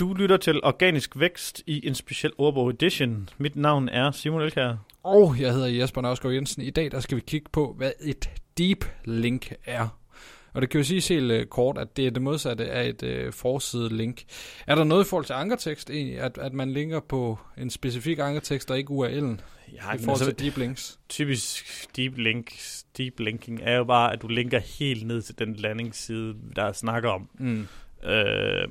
Du lytter til Organisk Vækst i en speciel ordbog edition. Mit navn er Simon Elkær. Og jeg hedder Jesper Nørsgaard Jensen. I dag der skal vi kigge på, hvad et deep link er. Og det kan jo sige helt uh, kort, at det er det modsatte af et uh, forside link. Er der noget i forhold til ankertekst egentlig, at, at man linker på en specifik ankertekst, og ikke URL'en? Ja, i forhold til deep links. Typisk deep, link, deep linking er jo bare, at du linker helt ned til den landingsside, der snakker om. Mm. Øh,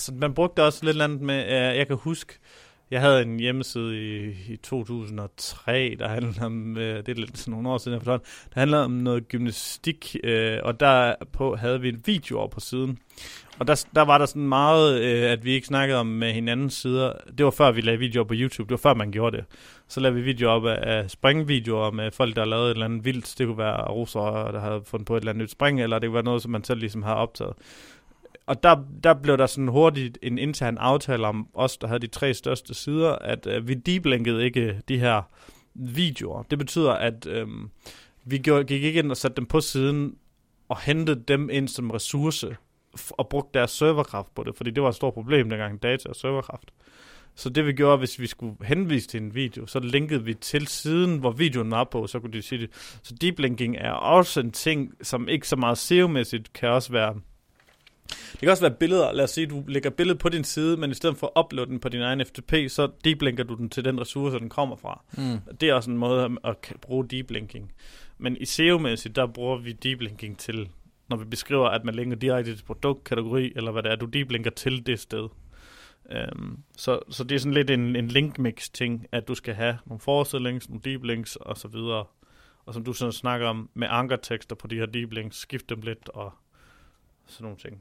altså, man brugte også lidt andet med, uh, jeg kan huske, jeg havde en hjemmeside i, i 2003, der handlede om, uh, det er lidt sådan nogle år siden, jeg der handlede om noget gymnastik, uh, og der på havde vi en video over på siden. Og der, der var der sådan meget, øh, at vi ikke snakkede om med hinandens sider. Det var før vi lavede videoer på YouTube, det var før man gjorde det. Så lavede vi videoer op af, af springvideoer med folk, der lavede et eller andet vildt. Det kunne være russere, der havde fundet på et eller andet nyt spring, eller det kunne være noget, som man selv ligesom har optaget og der, der blev der sådan hurtigt en intern aftale om os, der havde de tre største sider, at øh, vi deblinkede ikke de her videoer. Det betyder, at øh, vi gjorde, gik ikke ind og satte dem på siden og hentede dem ind som ressource og brugte deres serverkraft på det, fordi det var et stort problem dengang, data og serverkraft. Så det vi gjorde, hvis vi skulle henvise til en video, så linkede vi til siden, hvor videoen var på, så kunne de sige det. Så deep linking er også en ting, som ikke så meget SEO-mæssigt kan også være det kan også være billeder. Lad os sige, du lægger billedet på din side, men i stedet for at uploade den på din egen FTP, så deep linker du den til den ressource, den kommer fra. Mm. Det er også en måde at bruge deep linking. Men i SEO-mæssigt, der bruger vi deep linking til, når vi beskriver, at man linker direkte til produktkategori, eller hvad det er, du deep linker til det sted. Um, så, så det er sådan lidt en, en link mix ting, at du skal have nogle forward links, nogle deep links og så videre. Og som du sådan snakker om med ankertekster på de her deep links, skift dem lidt og sådan nogle ting.